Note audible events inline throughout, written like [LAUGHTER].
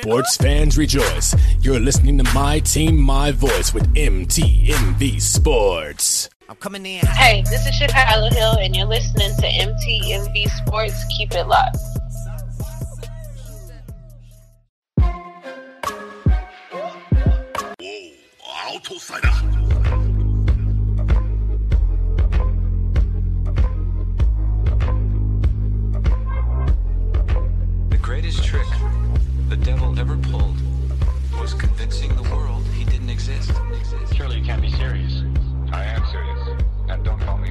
Sports fans rejoice. You're listening to My Team, My Voice with MTMV Sports. I'm coming in. Hey, this is Chicago Hill, and you're listening to MTMV Sports. Keep it locked. Whoa,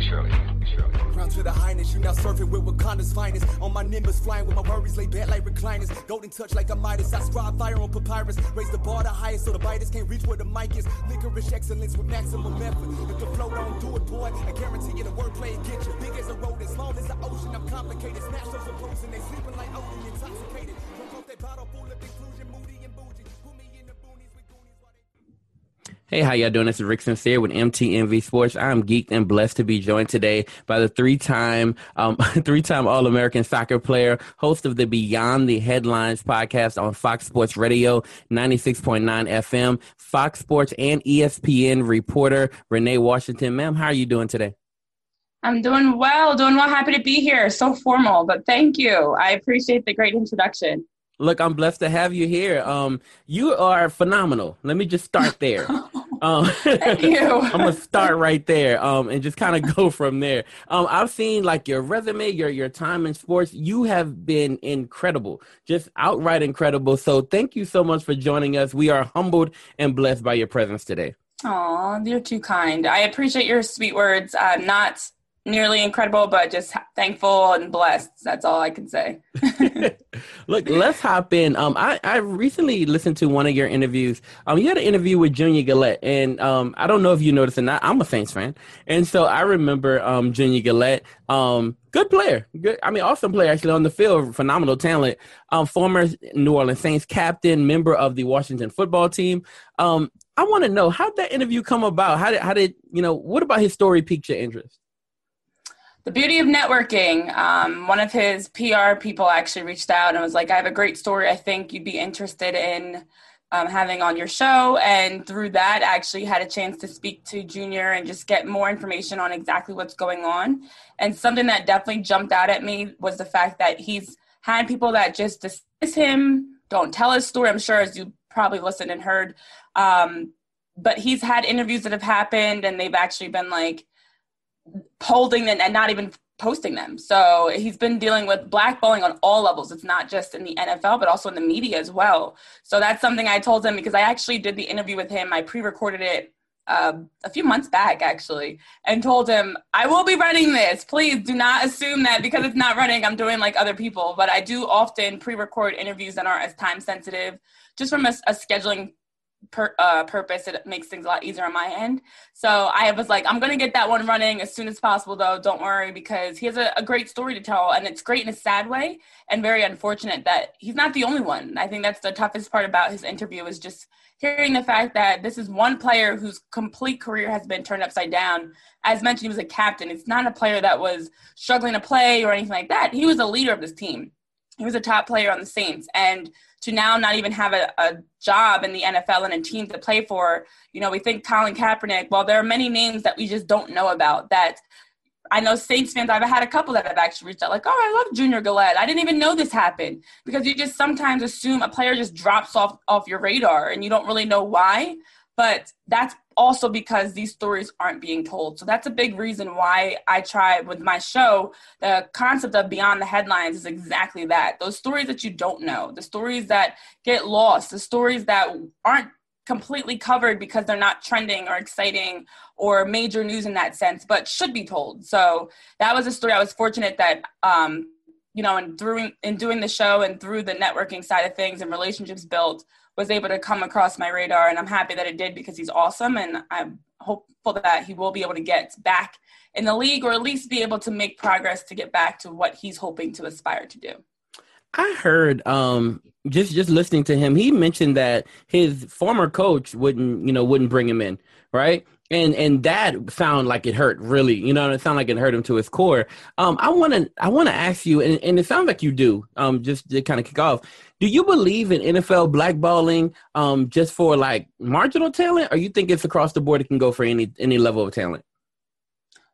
don't. Shirley. Crown to the highness, you now surfing with Wakanda's finest. On my Nimbus, flying with my worries laid bare like recliners. Golden touch like a Midas. I scribe fire on papyrus. Raise the bar the highest so the biters can't reach where the mic is. Licorice excellence with maximum effort. If the flow don't do it, boy, I guarantee you the wordplay get you. Big as a road, as long as the ocean, I'm complicated. Smash those opposing, they sleeping like Odin, intoxicated. Off that bottle Hey, how y'all doing? This is Rick Sincere with MTMV Sports. I'm geeked and blessed to be joined today by the three-time, um, [LAUGHS] three-time All-American soccer player, host of the Beyond the Headlines podcast on Fox Sports Radio, 96.9 FM, Fox Sports and ESPN reporter Renee Washington. Ma'am, how are you doing today? I'm doing well, doing well. Happy to be here. So formal, but thank you. I appreciate the great introduction. Look, I'm blessed to have you here. Um, you are phenomenal. Let me just start there. [LAUGHS] Um, Thank you. [LAUGHS] I'm gonna start right there, um, and just kind of go from there. Um, I've seen like your resume, your your time in sports. You have been incredible, just outright incredible. So thank you so much for joining us. We are humbled and blessed by your presence today. Aw, you're too kind. I appreciate your sweet words. Uh, not nearly incredible, but just thankful and blessed. That's all I can say. [LAUGHS] [LAUGHS] Look, let's hop in. Um, I, I recently listened to one of your interviews. Um, you had an interview with Junior Galette, and um, I don't know if you noticed or not. I'm a Saints fan, and so I remember um Junior Galette. Um, good player, good. I mean, awesome player actually on the field, phenomenal talent. Um, former New Orleans Saints captain, member of the Washington football team. Um, I want to know how did that interview come about? How did how did you know? What about his story piqued your interest? The beauty of networking. Um, one of his PR people actually reached out and was like, I have a great story I think you'd be interested in um, having on your show. And through that, I actually had a chance to speak to Junior and just get more information on exactly what's going on. And something that definitely jumped out at me was the fact that he's had people that just dismiss him, don't tell his story. I'm sure as you probably listened and heard. Um, but he's had interviews that have happened and they've actually been like, holding them and not even posting them. So he's been dealing with blackballing on all levels. It's not just in the NFL, but also in the media as well. So that's something I told him because I actually did the interview with him. I pre-recorded it uh, a few months back actually and told him i will be running this please do not assume that because it's not running i'm doing like other people but i do often pre-record interviews that aren't as time sensitive just from a, a scheduling per, uh, purpose, it makes things a lot easier on my end. So I was like, I'm gonna get that one running as soon as possible, though. Don't worry, because he has a, a, great story to tell, and it's great in a sad way, and very unfortunate that he's not the only one. I think that's the toughest part about his interview is just hearing the fact that this is one player whose complete career has been turned upside down. As mentioned, he was a captain. It's not a player that was struggling to play or anything like that. He was a leader of this team. He was a top player on the Saints, and to now not even have a, a, job in the NFL and a team to play for. You know, we think Colin Kaepernick. Well, there are many names that we just don't know about that. I know Saints fans, I've had a couple that have actually reached out, like, oh, I love Junior Galette. I didn't even know this happened. Because you just sometimes assume a player just drops off, off your radar and you don't really know why. But that's also because these stories aren't being told. So that's a big reason why I try with my show. The concept of beyond the headlines is exactly that. Those stories that you don't know, the stories that get lost, the stories that aren't completely covered because they're not trending or exciting or major news in that sense, but should be told. So that was a story. I was fortunate that um, you know, and through in doing the show and through the networking side of things and relationships built, was able to come across my radar. And I'm happy that it did because he's awesome, and I'm hopeful that he will be able to get back in the league or at least be able to make progress to get back to what he's hoping to aspire to do. I heard um just just listening to him, he mentioned that his former coach wouldn't, you know, wouldn't bring him in, right? And and that sound like it hurt really. You know it sounded like it hurt him to his core. Um i want to i want to ask you and, and it sounds like you do um just to kind of kick off. Do you believe in nfl blackballing um just for like marginal talent? Or you think it's across the board it can go for any any level of talent?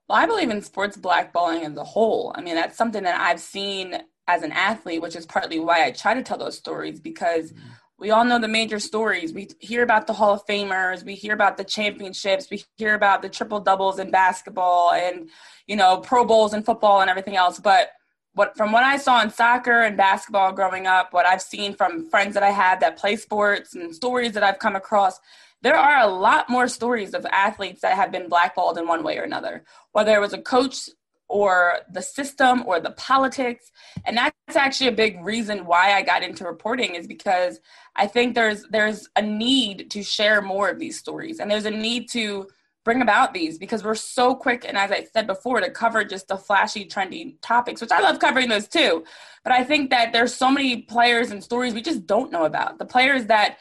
Well i believe in sports blackballing as a whole. I mean that's something that i've seen as an athlete which is partly why i try to tell those stories because we all know the major stories. We hear about the Hall of Famers, we hear about the championships, we hear about the triple doubles in basketball and you know Pro Bowls in football and everything else. But what from what I saw in soccer and basketball growing up, what I've seen from friends that I had that play sports and stories that I've come across, there are a lot more stories of athletes that have been blackballed in one way or another. Whether it was a coach or the system or the politics. And that's actually a big reason why i got into reporting is because i think there's there's a need to share more of these stories. And there's a need to bring about these because we're so quick and as i said before to cover just the flashy trendy topics which i love covering those too. But i think that there's so many players and stories we just don't know about. The players that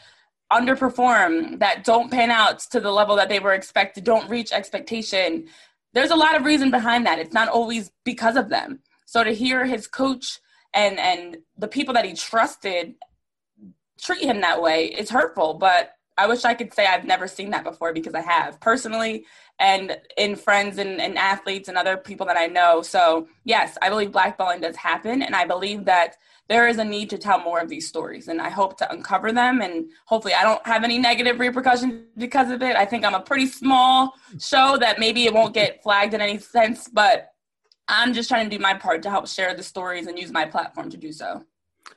underperform that don't pan out to the level that they were expected don't reach expectation there's a lot of reason behind that. It's not always because of them. So to hear his coach and and the people that he trusted treat him that way is hurtful. But I wish I could say I've never seen that before because I have personally and in friends and, and athletes and other people that I know. So yes, I believe blackballing does happen and I believe that there is a need to tell more of these stories and i hope to uncover them and hopefully i don't have any negative repercussions because of it i think i'm a pretty small show that maybe it won't get flagged in any sense but i'm just trying to do my part to help share the stories and use my platform to do so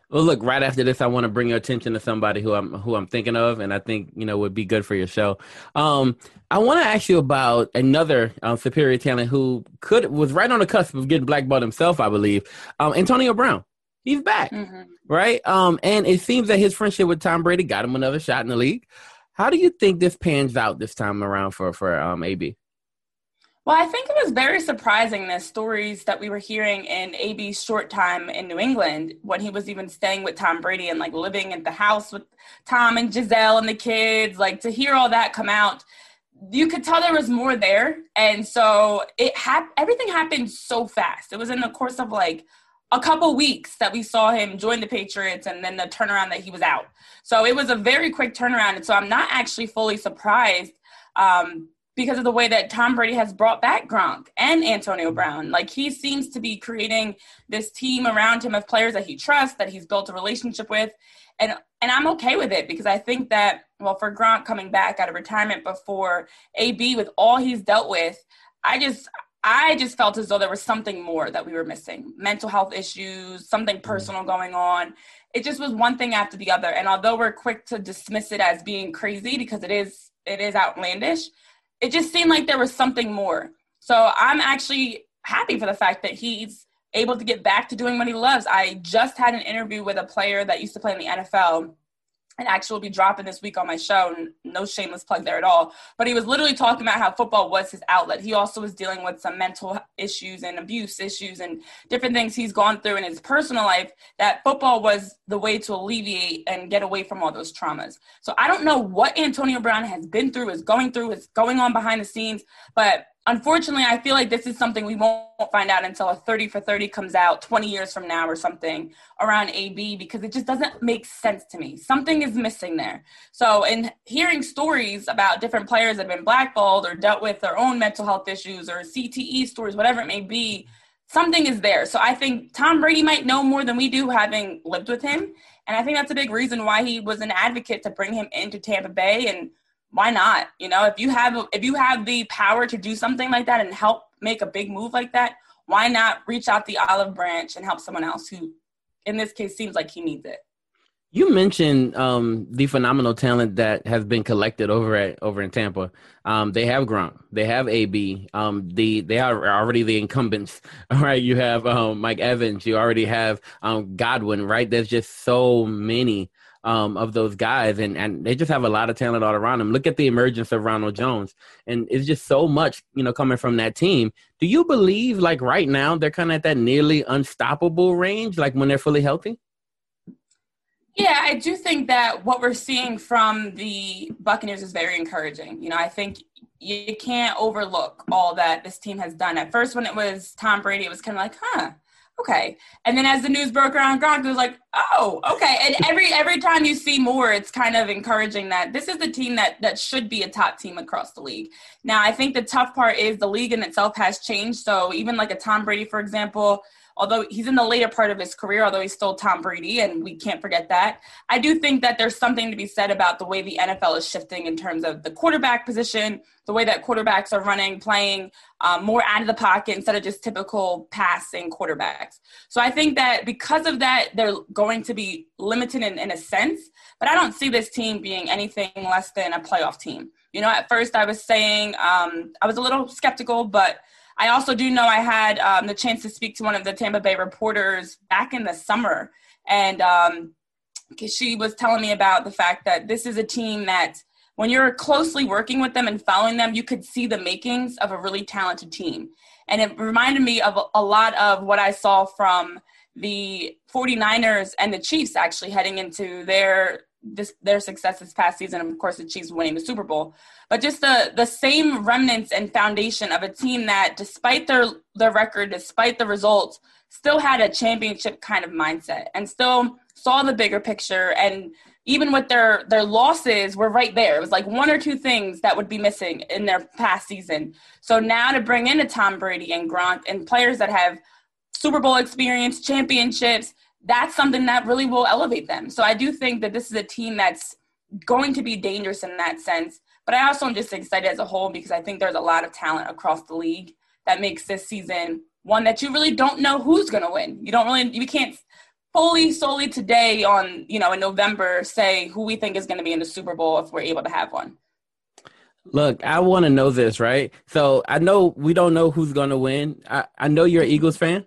well, look, right after this, I want to bring your attention to somebody who I'm who I'm thinking of, and I think you know would be good for your show. Um, I want to ask you about another um, superior talent who could was right on the cusp of getting blackballed himself, I believe. Um, Antonio Brown he's back, mm-hmm. right? Um, and it seems that his friendship with Tom Brady got him another shot in the league. How do you think this pans out this time around for for um, AB? Well, I think it was very surprising the stories that we were hearing in AB's short time in New England when he was even staying with Tom Brady and like living at the house with Tom and Giselle and the kids. Like to hear all that come out, you could tell there was more there, and so it had everything happened so fast. It was in the course of like a couple weeks that we saw him join the Patriots and then the turnaround that he was out. So it was a very quick turnaround. And so I'm not actually fully surprised um, because of the way that Tom Brady has brought back Gronk and Antonio Brown. Like he seems to be creating this team around him of players that he trusts, that he's built a relationship with. And and I'm okay with it because I think that well for Gronk coming back out of retirement before AB with all he's dealt with, I just I just felt as though there was something more that we were missing mental health issues, something mm. personal going on. It just was one thing after the other. And although we're quick to dismiss it as being crazy because it is it is outlandish, it just seemed like there was something more. So I'm actually happy for the fact that he's able to get back to doing what he loves. I just had an interview with a player that used to play in the NFL and actually will be dropping this week on my show. No shameless plug there at all. But he was literally talking about how football was his outlet. He also was dealing with some mental issues and abuse issues and different things he's gone through in his personal life. That football was the way to alleviate and get away from all those traumas. So I don't know what Antonio Brown has been through, is going through, is going on behind the scenes, but unfortunately, I feel like this is something we won't find out until a 30 for 30 comes out 20 years from now or something around AB because it just doesn't make sense to me. Something is missing there. So, in hearing stories about different players that have been blackballed or dealt with their own mental health issues or CTE stories, whatever it may be, something is there. So, I think Tom Brady might know more than we do having lived with him. And I think that's a big reason why he was an advocate to bring him into Tampa Bay and why not? You know, if you have if you have the power to do something like that and help make a big move like that, why not reach out the olive branch and help someone else who, in this case, seems like he needs it. You mentioned um, the phenomenal talent that has been collected over at over in Tampa. Um, they have Gronk, they have AB. Um, the they are already the incumbents. [LAUGHS] All right, you have um, Mike Evans. You already have um, Godwin. Right, there's just so many um, of those guys, and and they just have a lot of talent all around them. Look at the emergence of Ronald Jones, and it's just so much you know coming from that team. Do you believe like right now they're kind of at that nearly unstoppable range, like when they're fully healthy? Yeah, I do think that what we're seeing from the Buccaneers is very encouraging. You know, I think you can't overlook all that this team has done. At first, when it was Tom Brady, it was kind of like, huh, okay. And then as the news broke around Gronk, it was like, oh, okay. And every every time you see more, it's kind of encouraging that this is the team that that should be a top team across the league. Now, I think the tough part is the league in itself has changed. So even like a Tom Brady, for example, although he's in the later part of his career, although he's still Tom Brady, and we can't forget that. I do think that there's something to be said about the way the NFL is shifting in terms of the quarterback position, the way that quarterbacks are running, playing um, more out of the pocket instead of just typical passing quarterbacks. So I think that because of that, they're going to be limited in, in a sense, but I don't see this team being anything less than a playoff team. You know, at first I was saying um, I was a little skeptical, but – I also do know I had um, the chance to speak to one of the Tampa Bay reporters back in the summer, and um, she was telling me about the fact that this is a team that when you're closely working with them and following them, you could see the makings of a really talented team. And it reminded me of a lot of what I saw from the 49ers and the Chiefs actually heading into their this, their success this past season, of course, the Chiefs winning the Super Bowl. But just the the same remnants and foundation of a team that, despite their their record, despite the results, still had a championship kind of mindset and still saw the bigger picture. And even with their their losses, were right there. It was like one or two things that would be missing in their past season. So now to bring in a Tom Brady and Gronk and players that have Super Bowl experience, championships that's something that really will elevate them. So I do think that this is a team that's going to be dangerous in that sense. But I also am just excited as a whole because I think there's a lot of talent across the league that makes this season one that you really don't know who's going to win. You don't really, you can't fully solely today on, you know, in November say who we think is going to be in the Super Bowl if we're able to have one. Look, I want to know this, right? So I know we don't know who's going to win. I, I know you're an Eagles fan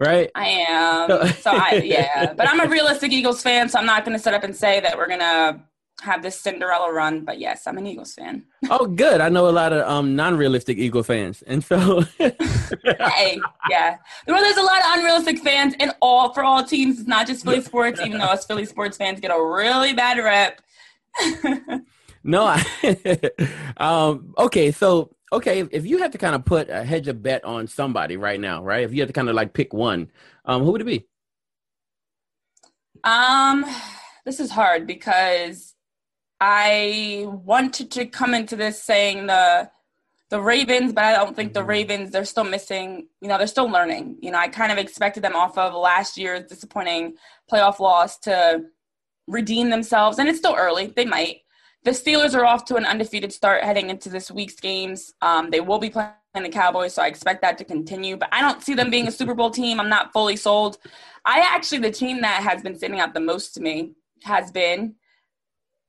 right? I am. So I [LAUGHS] yeah, but I'm a realistic Eagles fan, so I'm not going to set up and say that we're going to have this Cinderella run. But yes, I'm an Eagles fan. [LAUGHS] oh, good. I know a lot of um non-realistic Eagle fans, and so [LAUGHS] hey, yeah. Well, there's a lot of unrealistic fans in all for all teams. It's not just Philly sports, even though us Philly sports fans get a really bad rep. no, I, um, okay, so okay, if if you had to kind of put a hedge of bet on somebody right now, right? If you had to kind of like pick one, um, who would it be? Um, this is hard because I wanted to come into this saying the the Ravens, but I don't think the mm-hmm. Ravens they're still missing. You know, they're still learning. You know, I kind of expected them off of last year's disappointing playoff loss to redeem themselves, and it's still early. They might, the Steelers are off to an undefeated start heading into this week's games. Um, they will be playing the Cowboys, so I expect that to continue. But I don't see them being a Super Bowl team. I'm not fully sold. I actually, the team that has been standing out the most to me has been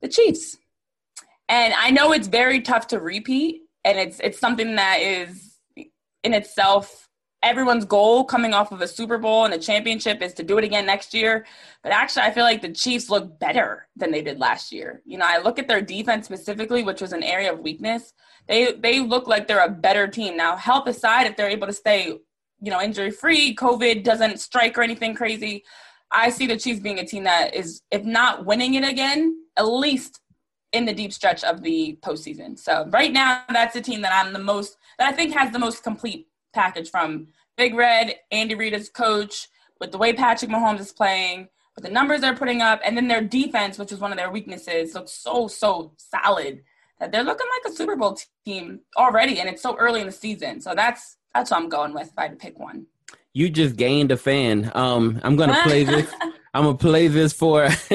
the Chiefs. And I know it's very tough to repeat, and it's it's something that is in itself everyone's goal coming off of a Super Bowl and a championship is to do it again next year. But actually, I feel like the Chiefs look better than they did last year. You know, I look at their defense specifically, which was an area of weakness. They they look like they're a better team now. Health aside, if they're able to stay, you know, injury free, COVID doesn't strike or anything crazy. I see the Chiefs being a team that is, if not winning it again, at least in the deep stretch of the postseason. So right now, that's the team that I'm the most that I think has the most complete package from Big Red, Andy Reid as coach, with the way Patrick Mahomes is playing, with the numbers they're putting up, and then their defense, which is one of their weaknesses, looks so so solid that they're looking like a Super Bowl team already, and it's so early in the season. So that's that's what I'm going with if I had to pick one. You just gained a fan. Um, I'm gonna play this. [LAUGHS] I'm gonna play this for. [LAUGHS]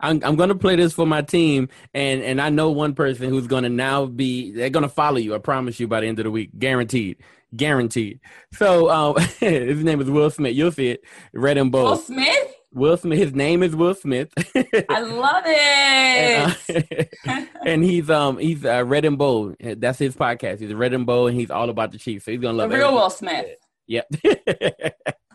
I'm, I'm gonna play this for my team, and and I know one person who's gonna now be. They're gonna follow you. I promise you by the end of the week, guaranteed guaranteed. So um, [LAUGHS] his name is Will Smith. You'll see it. Red and Bold. Will Smith. Will Smith. His name is Will Smith. [LAUGHS] I love it. And, uh, and he's um he's uh, Red and Bold. That's his podcast. He's Red and Bold, and he's all about the Chiefs. So he's gonna love the real Will Smith. Yep.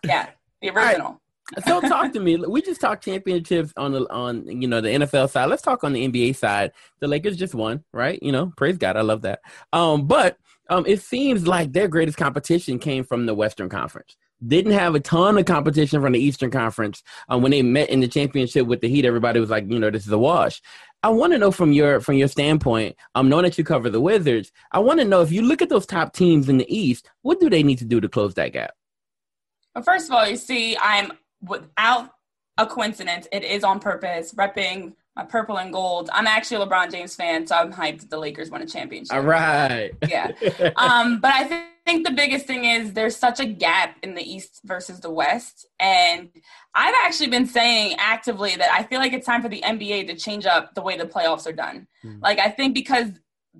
yeah, the original. So talk to me. We just talked championships on the on you know the NFL side. Let's talk on the NBA side. The Lakers just won, right? You know, praise God, I love that. Um, but um, it seems like their greatest competition came from the Western Conference. Didn't have a ton of competition from the Eastern Conference. Um, when they met in the championship with the Heat, everybody was like, you know, this is a wash. I want to know from your from your standpoint, um, knowing that you cover the Wizards, I want to know if you look at those top teams in the East, what do they need to do to close that gap? Well, first of all, you see, I'm without a coincidence. It is on purpose, repping my purple and gold. I'm actually a LeBron James fan, so I'm hyped that the Lakers won a championship. All right. yeah. [LAUGHS] Um, but I think think the biggest thing is there's such a gap in the East versus the West. And I've actually been saying actively that I feel like it's time for the NBA to change up the way the playoffs are done. Mm. Like, I think because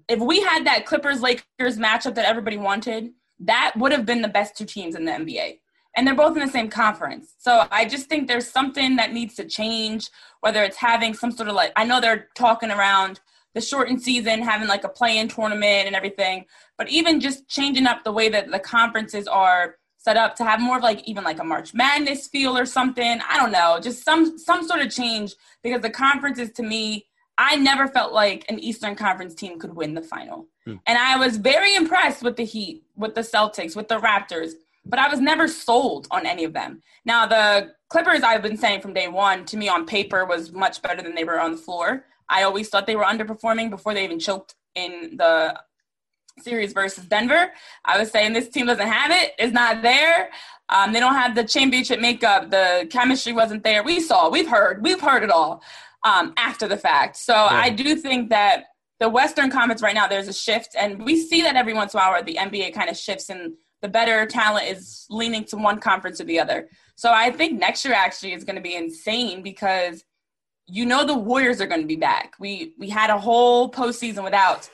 if we had that Clippers Lakers matchup that everybody wanted, that would have been the best two teams in the NBA. And they're both in the same conference. So I just think there's something that needs to change, whether it's having some sort of like, I know they're talking around the shortened season, having like a play-in tournament and everything. But even just changing up the way that the conferences are set up to have more of like even like a March Madness feel or something. I don't know, just some some sort of change because the conferences to me, I never felt like an Eastern Conference team could win the final. Hmm. And I was very impressed with the Heat, with the Celtics, with the Raptors, but I was never sold on any of them. Now the Clippers I've been saying from day 1 to me on paper was much better than they were on the floor. I always thought they were underperforming before they even choked in the series versus Denver. I was saying this team doesn't have it. It's not there. Um, they don't have the championship makeup. The chemistry wasn't there. We saw, we've heard, we've heard it all um, after the fact. So yeah. I do think that the Western Conference right now, there's a shift, and we see that every once in a while where the NBA kind of shifts and the better talent is leaning to one conference or the other. So I think next year actually is going to be insane because you know the Warriors are going to be back. We we had a whole postseason without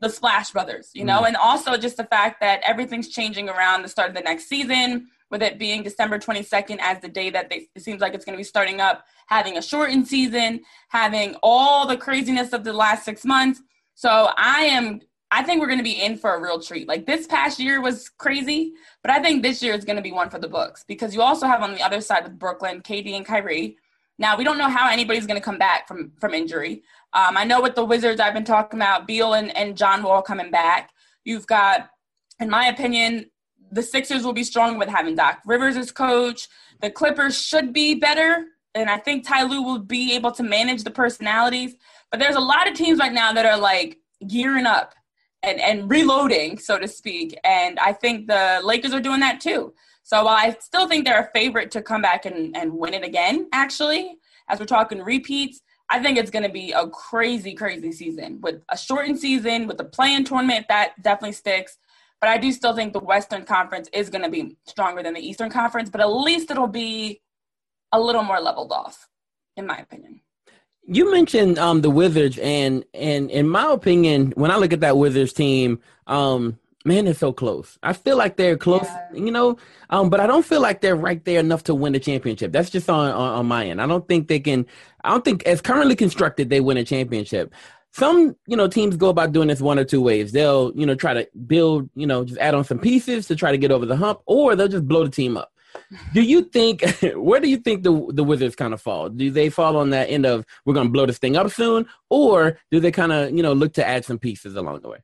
the Splash Brothers, you know, mm. and also just the fact that everything's changing around the start of the next season, with it being December 22nd as the day that they, it seems like it's going to be starting up, having a shortened season, having all the craziness of the last six months. So I am, I think we're going to be in for a real treat. Like this past year was crazy, but I think this year is going to be one for the books because you also have on the other side of Brooklyn, KD and Kyrie now we don't know how anybody's going to come back from from injury. Um, I know with the Wizards, I've been talking about Beal and, and John Wall coming back. You've got, in my opinion, the Sixers will be strong with having Doc Rivers as coach. The Clippers should be better, and I think Ty Lue will be able to manage the personalities. But there's a lot of teams right now that are like gearing up and, and reloading, so to speak. And I think the Lakers are doing that too. So while I still think they're a favorite to come back and, and win it again, actually, as we're talking repeats, I think it's going to be a crazy, crazy season with a shortened season, with the play-in tournament that definitely sticks. But I do still think the Western Conference is going to be stronger than the Eastern Conference, but at least it'll be a little more leveled off, in my opinion. You mentioned um, the Wizards, and and in my opinion, when I look at that Wizards team, um, man, they're so close. I feel like they're close, yeah. you know, um, but I don't feel like they're right there enough to win the championship. That's just on, on, on my end. I don't think they can. I don't think, as currently constructed, they win a championship. Some, you know, teams go about doing this one or two ways. They'll, you know, try to build, you know, just add on some pieces to try to get over the hump, or they'll just blow the team up. Do you think [LAUGHS] where do you think the the Wizards kind of fall? Do they fall on that end of we're going to blow this thing up soon, or do they kind of you know look to add some pieces along the way?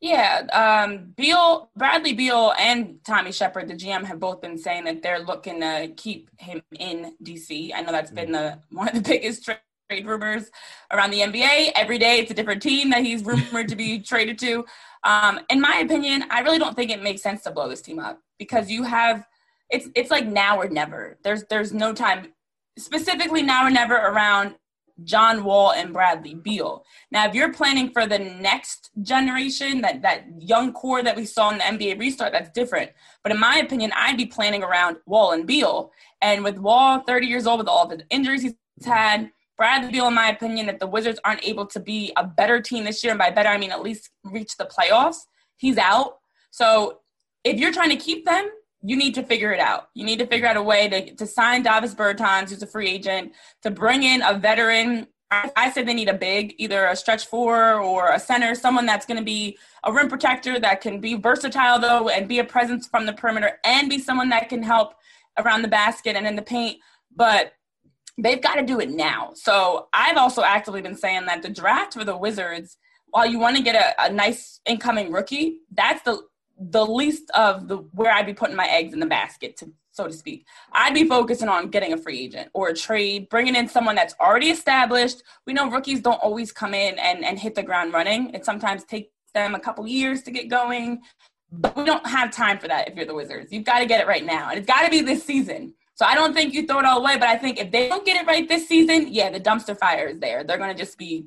Yeah, um, Beal, Bradley Beal, and Tommy Sheppard, the GM, have both been saying that they're looking to keep him in DC. I know that's been the one of the [LAUGHS] biggest trade rumors around the NBA. Every day, it's a different team that he's rumored to be [LAUGHS] traded to. Um, in my opinion, I really don't think it makes sense to blow this team up because you have it's it's like now or never. There's there's no time specifically now or never around John Wall and Bradley Beal. Now, if you're planning for the next generation, that that young core that we saw in the NBA restart, that's different. But in my opinion, I'd be planning around Wall and Beal. And with Wall, 30 years old, with all the injuries he's had, Bradley Beal, in my opinion, if the Wizards aren't able to be a better team this year, and by better I mean at least reach the playoffs, he's out. So if you're trying to keep them, you need to figure it out. You need to figure out a way to, to sign Davis Bertans, who's a free agent, to bring in a veteran. I, I said they need a big, either a stretch four or a center, someone that's going to be a rim protector that can be versatile though and be a presence from the perimeter and be someone that can help around the basket and in the paint. But they've got to do it now. So I've also actively been saying that the draft for the Wizards, while you want to get a, a nice incoming rookie, that's the the least of the where I'd be putting my eggs in the basket to so to speak. I'd be focusing on getting a free agent or a trade, bringing in someone that's already established. We know rookies don't always come in and, and hit the ground running. It sometimes takes them a couple years to get going. But we don't have time for that if you're the Wizards. You've got to get it right now. And it's got to be this season. So I don't think you throw it all away, but I think if they don't get it right this season, yeah, the dumpster fire is there. They're going to just be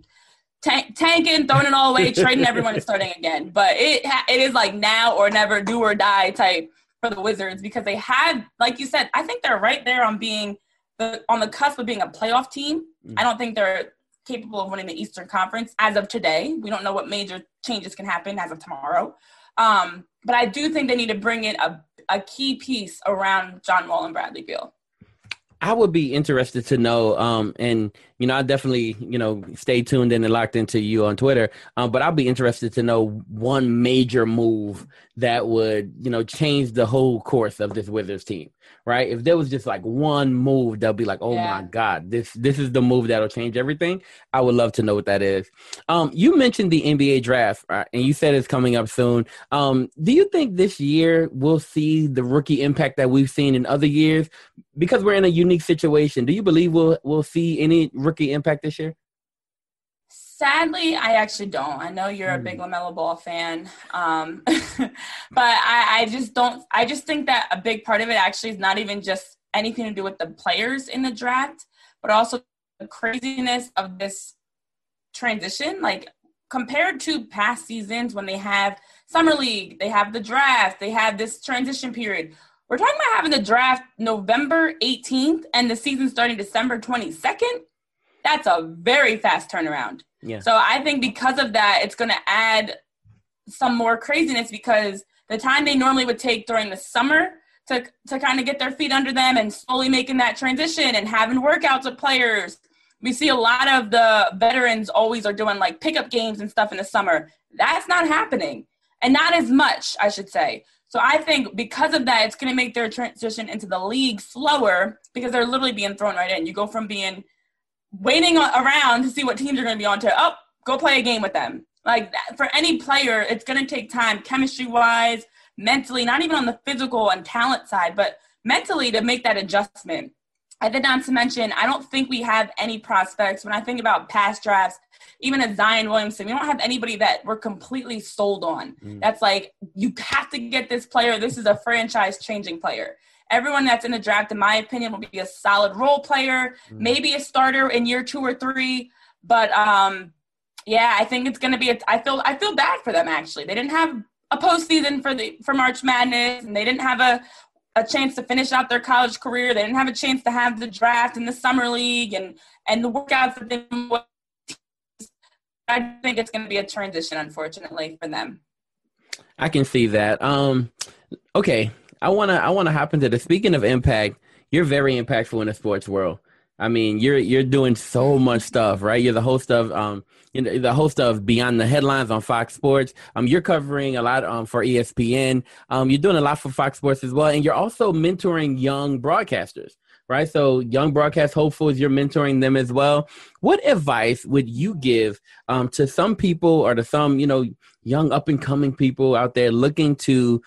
tank, tanking, throwing it all away, [LAUGHS] trading everyone and starting again. But it it is like now or never, do or die type for the Wizards because they had, like you said, I think they're right there on being the on the cusp of being a playoff team. Mm. I don't think they're capable of winning the Eastern Conference as of today. We don't know what major changes can happen as of tomorrow. Um, but I do think they need to bring in a, a key piece around John Wall and Bradley Beal. I would be interested to know, um, and you know, I definitely, you know, stay tuned in and locked into you on Twitter. Um, but I'll be interested to know one major move that would, you know, change the whole course of this Wizards team right? If there was just like one move, they'll be like, "Oh yeah. my god, this this is the move that'll change everything." I would love to know what that is. Um, you mentioned the NBA draft, right? And you said it's coming up soon. Um, do you think this year we'll see the rookie impact that we've seen in other years? Because we're in a unique situation. Do you believe we'll we'll see any rookie impact this year? Sadly, I actually don't. I know you're a big hmm. LaMelo Ball fan, um, [LAUGHS] but I, I just don't. I just think that a big part of it actually is not even just anything to do with the players in the draft, but also the craziness of this transition. Like compared to past seasons when they have summer league, they have the draft, they have this transition period. We're talking about having the draft November 18th and the season starting December 22nd. That's a very fast turnaround. Yeah. So I think because of that, it's going to add some more craziness because the time they normally would take during the summer to to kind of get their feet under them and slowly making that transition and having workouts with players. We see a lot of the veterans always are doing like pickup games and stuff in the summer. That's not happening. And not as much, I should say. So I think because of that, it's going to make their transition into the league slower because they're literally being thrown right in. You go from being waiting around to see what teams are going to be on to oh go play a game with them. Like for any player it's going to take time chemistry wise mentally not even on the physical and talent side but mentally to make that adjustment. I did not to mention i don't think we have any prospects. When i think about past drafts even a zion williamson we don't have anybody that we're completely sold on mm. that's like you have to get this player this is a franchise changing player everyone that's in the draft, in my opinion, will be a solid role player, mm. maybe a starter in year two or three. But um, yeah, I think it's going to be. A, I feel I feel bad for them actually. They didn't have a postseason for the for March Madness, and they didn't have a a chance to finish out their college career. They didn't have a chance to have the draft and the summer league and and the workouts that they. I think it's going to be a transition, unfortunately, for them. I can see that. Um, okay, I wanna I wanna hop into the speaking of impact. You're very impactful in the sports world. I mean, you're you're doing so much stuff, right? You're the host of um, you know, the host of Beyond the Headlines on Fox Sports. Um, you're covering a lot um for ESPN. Um, you're doing a lot for Fox Sports as well, and you're also mentoring young broadcasters, right? So, young broadcast hopefuls, you're mentoring them as well. What advice would you give um to some people or to some you know young up and coming people out there looking to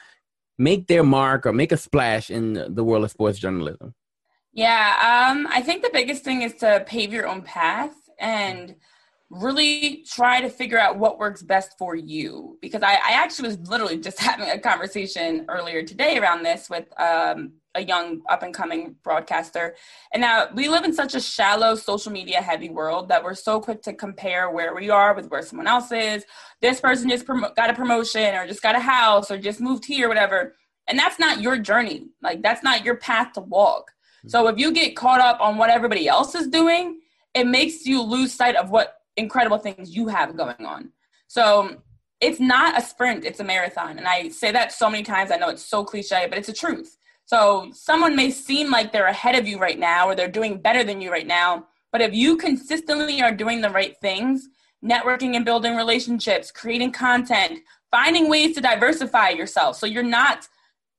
make their mark or make a splash in the world of sports journalism? Yeah, um, I think the biggest thing is to pave your own path and really try to figure out what works best for you. Because I, I actually was literally just [LAUGHS] having a conversation earlier today around this with um, a young up and coming broadcaster. And now we live in such a shallow social media heavy world that we're so quick to compare where we are with where someone else is. This person just prom- got a promotion or just got a house or just moved here, whatever. And that's not your journey. Like that's not your path to walk. So if you get caught up on what everybody else is doing, it makes you lose sight of what incredible things you have going on. So it's not a sprint, it's a marathon. And I say that so many times. I know it's so cliche, but it's the truth. So someone may seem like they're ahead of you right now or they're doing better than you right now. But if you consistently are doing the right things, networking and building relationships, creating content, finding ways to diversify yourself so you're not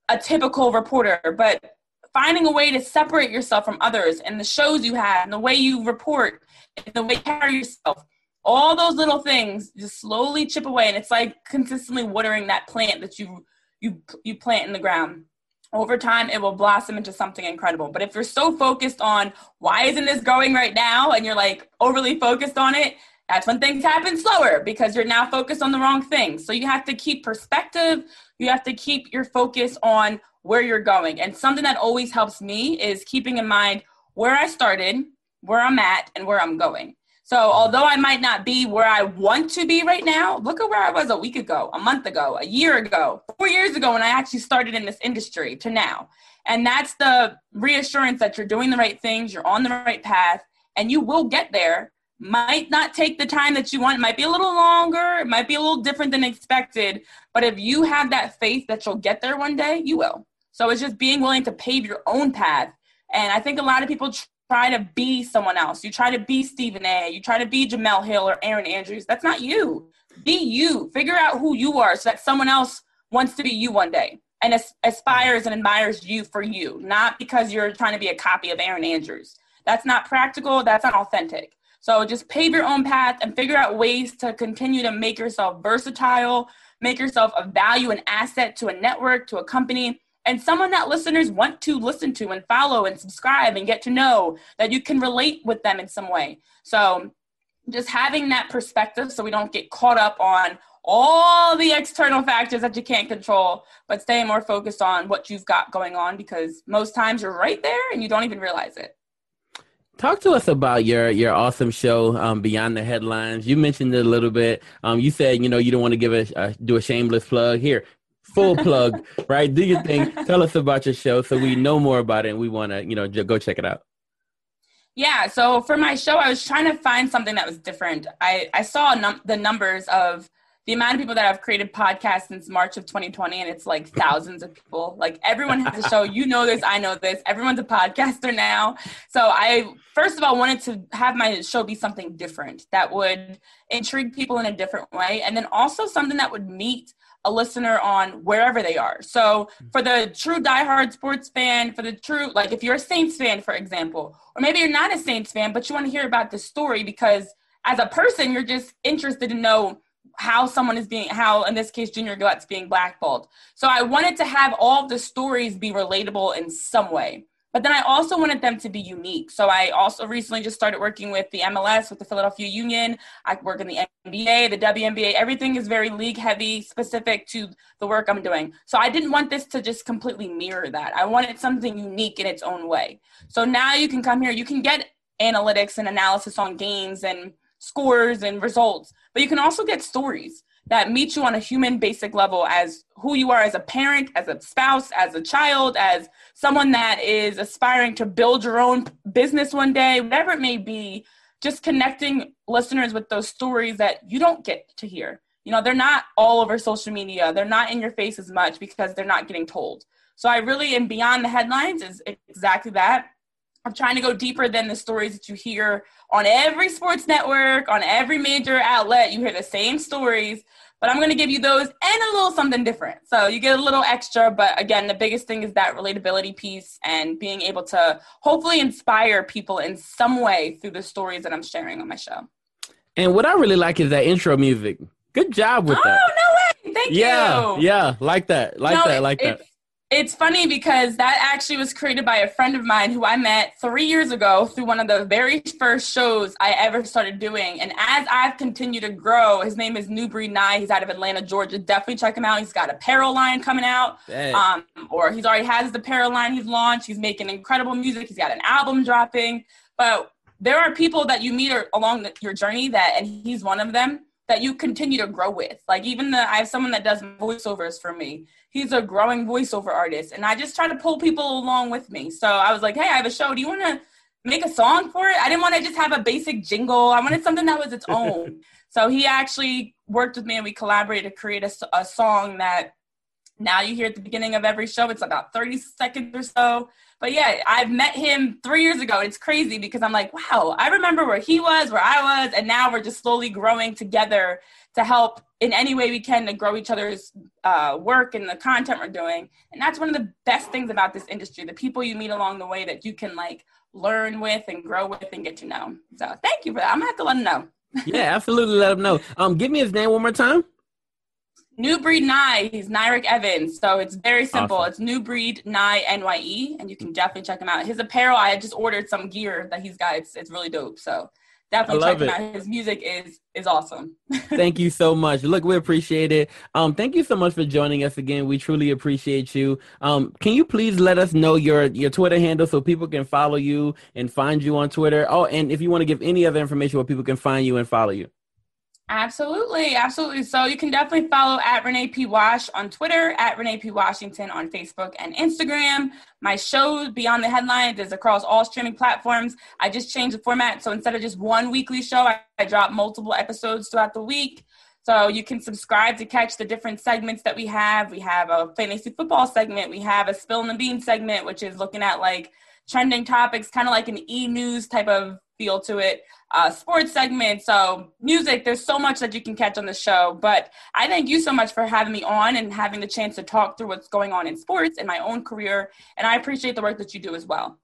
a typical reporter, but finding a way to separate yourself from others and the shows you have and the way you report and the way you carry yourself. All those little things just slowly chip away, and it's like consistently watering that plant that you you you plant in the ground. over time it will blossom into something incredible but if you're so focused on why isn't this growing right now and you're like overly focused on it that's when things happen slower because you're now focused on the wrong thing so you have to keep perspective you have to keep your focus on where you're going and something that always helps me is keeping in mind where i started where i'm at and where i'm going so although I might not be where I want to be right now, look at where I was a week ago, a month ago, a year ago, four years ago when I actually started in this industry to now. And that's the reassurance that you're doing the right things, you're on the right path, and you will get there. Might not take the time that you want, it might be a little longer, it might be a little different than expected. But if you have that faith that you'll get there one day, you will. So it's just being willing to pave your own path. And I think a lot of people try to be someone else. You try to be Stephen A. You try to be Jemele Hill or Erin Andrews. That's not you. Be you. Figure out who you are so that someone else wants to be you one day and as- aspires and admires you for you, not because you're trying to be a copy of Erin Andrews. That's not practical. That's not authentic. So just pave your own path and figure out ways to continue to make yourself versatile, make yourself a value and asset to a network, to a company, and someone that listeners want to listen to and follow and subscribe and get to know that you can relate with them in some way. So just having that perspective so we don't get caught up on all the external factors that you can't control, but staying more focused on what you've got going on because most times you're right there and you don't even realize it. Talk to us about your your awesome show, um, Beyond the Headlines. You mentioned it a little bit. Um, you said you know you don't want to give a do a shameless plug. Here, full plug, right? Do your thing. Tell us about your show so we know more about it and we want to, you know, go check it out. Yeah, so for my show, I was trying to find something that was different. I, I saw num- the numbers of the amount of people that have created podcasts since March of 2020, and it's like thousands of people. Like everyone has a show. You know this, I know this. Everyone's a podcaster now. So I, first of all, wanted to have my show be something different that would intrigue people in a different way, and then also something that would meet a listener on wherever they are. So mm-hmm. for the true diehard sports fan, for the true like if you're a Saints fan, for example, or maybe you're not a Saints fan, but you want to hear about the story because as a person, you're just interested to know how someone is being how in this case junior Galette's being blackballed. So I wanted to have all the stories be relatable in some way. But then I also wanted them to be unique. So I also recently just started working with the MLS, with the Philadelphia Union. I work in the NBA, the WNBA. Everything is very league heavy, specific to the work I'm doing. So I didn't want this to just completely mirror that. I wanted something unique in its own way. So now you can come here, you can get analytics and analysis on games and scores and results, but you can also get stories that meet you on a human basic level as who you are as a parent, as a spouse, as a child, as someone that is aspiring to build your own business one day, whatever it may be, just connecting listeners with those stories that you don't get to hear. You know, they're not all over social media, they're not in your face as much because they're not getting told. So I really am beyond the headlines is exactly that. I'm trying to go deeper than the stories that you hear on every sports network, on every major outlet. You hear the same stories, but I'm going to give you those and a little something different. So you get a little extra, but again, the biggest thing is that relatability piece and being able to hopefully inspire people in some way through the stories that I'm sharing on my show. And what I really like is that intro music. Good job with oh, that. Oh, no way. Thank yeah, you. Yeah, yeah. like that. Like no, that. Like that. It's funny because that actually was created by a friend of mine who I met three years ago through one of the very first shows I ever started doing. And as I've continued to grow, his name is New Breed Nye. He's out of Atlanta, Georgia. Definitely check him out. He's got a apparel line coming out, um, or he's already has the apparel line he's launched. He's making incredible music. He's got an album dropping. But there are people that you meet along the, your journey that, and he's one of them that you continue to grow with. Like even the I have someone that does voiceovers for me. He's a growing voiceover artist, and I just try to pull people along with me. So I was like, hey, I have a show. Do you want to make a song for it? I didn't want to just have a basic jingle. I wanted something that was its [LAUGHS] own. so he actually worked with me, and we collaborated to create a, a song that now you hear at the beginning of every show. It's about 30 seconds or so. But yeah, I've met him three years ago. It's crazy because I'm like, wow, I remember where he was, where I was, and now we're just slowly growing together to help in any way we can to grow each other's uh, work and the content we're doing. And that's one of the best things about this industry the people you meet along the way that you can like learn with and grow with and get to know. So thank you for that. I'm gonna have to let him know. yeah, absolutely let him know. Um, give me his name one more time. New Breed Nye. He's Nyrick Evans. So it's very simple. Awesome. It's New Breed Nye NYE, and you can definitely check him out. His apparel, I just ordered some gear that he's got. It's, it's really dope. So definitely check him out. His music is is awesome. [LAUGHS] thank you so much. Look, we appreciate it. Um, thank you so much for joining us again. We truly appreciate you. Um, can you please let us know your your Twitter handle so people can follow you and find you on Twitter? Oh, and if you want to give any other information where people can find you and follow you. Absolutely, absolutely. So you can definitely follow at Renee P. Wash on Twitter, at Renee P. Washington on Facebook and Instagram. My show, Beyond the Headlines, is across all streaming platforms. I just changed the format. So instead of just one weekly show, I, I drop multiple episodes throughout the week. So you can subscribe to catch the different segments that we have. We have a fantasy football segment. We have a spill in the bean segment, which is looking at like trending topics, kind of like an e-news type of feel to it. Uh, sports segment, so music. There's so much that you can catch on the show. But I thank you so much for having me on and having the chance to talk through what's going on in sports and my own career. And I appreciate the work that you do as well.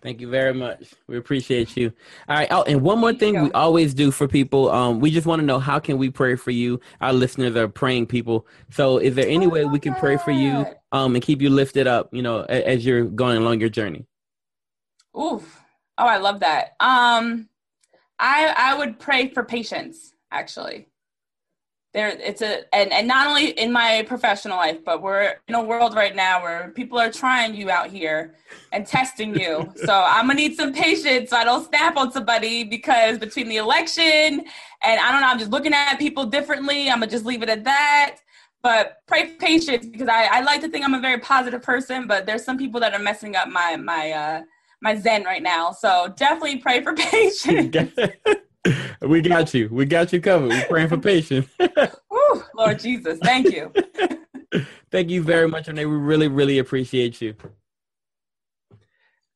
Thank you very much. We appreciate you. All right. Oh, and one more thing we always do for people. Um, we just want to know how can we pray for you? Our listeners are praying people. So is there any way we can pray for you um, and keep you lifted up, you know, a- as you're going along your journey? Oof. Oh, I love that. Um, I I would pray for patience. Actually, there it's a and and not only in my professional life, but we're in a world right now where people are trying you out here and testing you. so [LAUGHS] I'm gonna need some patience so I don't snap on somebody because between the election and I don't know, I'm just looking at people differently. I'm gonna just leave it at that. But pray patience because I, I like to think I'm a very positive person, but there's some people that are messing up my my uh my zen right now. So definitely pray for [LAUGHS] patience. [LAUGHS] we got you. We got you covered. We're praying for patience. [LAUGHS] Woo, Lord Jesus, thank you. Thank you very much, Renee. We really, really appreciate you.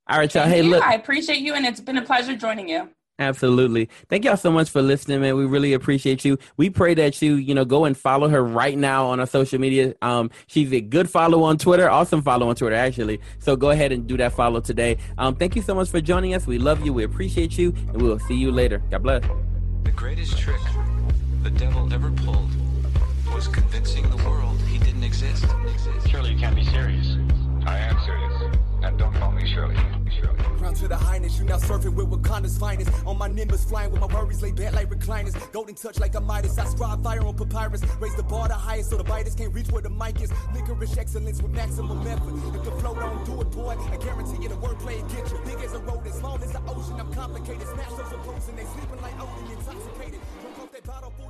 All right, y'all. Hey, you. look. I appreciate you, and it's been a pleasure joining you. Absolutely. Thank y'all so much for listening, man. We really appreciate you. We pray that you, you know, go and follow her right now on our social media. Um, she's a good follow on Twitter, awesome follow on Twitter, actually. So go ahead and do that follow today. Um, thank you so much for joining us. We love you. We appreciate you, and we will see you later. God bless. The greatest trick the devil ever pulled was convincing the world he didn't exist. Surely you can't be serious. I am serious. And don't call me Shirley. Shirley. Crown to the highness, you now surfing with Wakanda's finest. On my Nimbus, flying with my worries laid back like recliners. Golden touch like a Midas, I scribe fire on papyrus. Raise the bar the highest so the biters can't reach where the mic is. Licorice excellence with maximum effort. If the flow don't do it, boy, I guarantee you the wordplay get you. Big as a road, as small as the ocean, I'm complicated. Smash those opposing, they sleeping like Odin, intoxicated. Drunk off that bottle full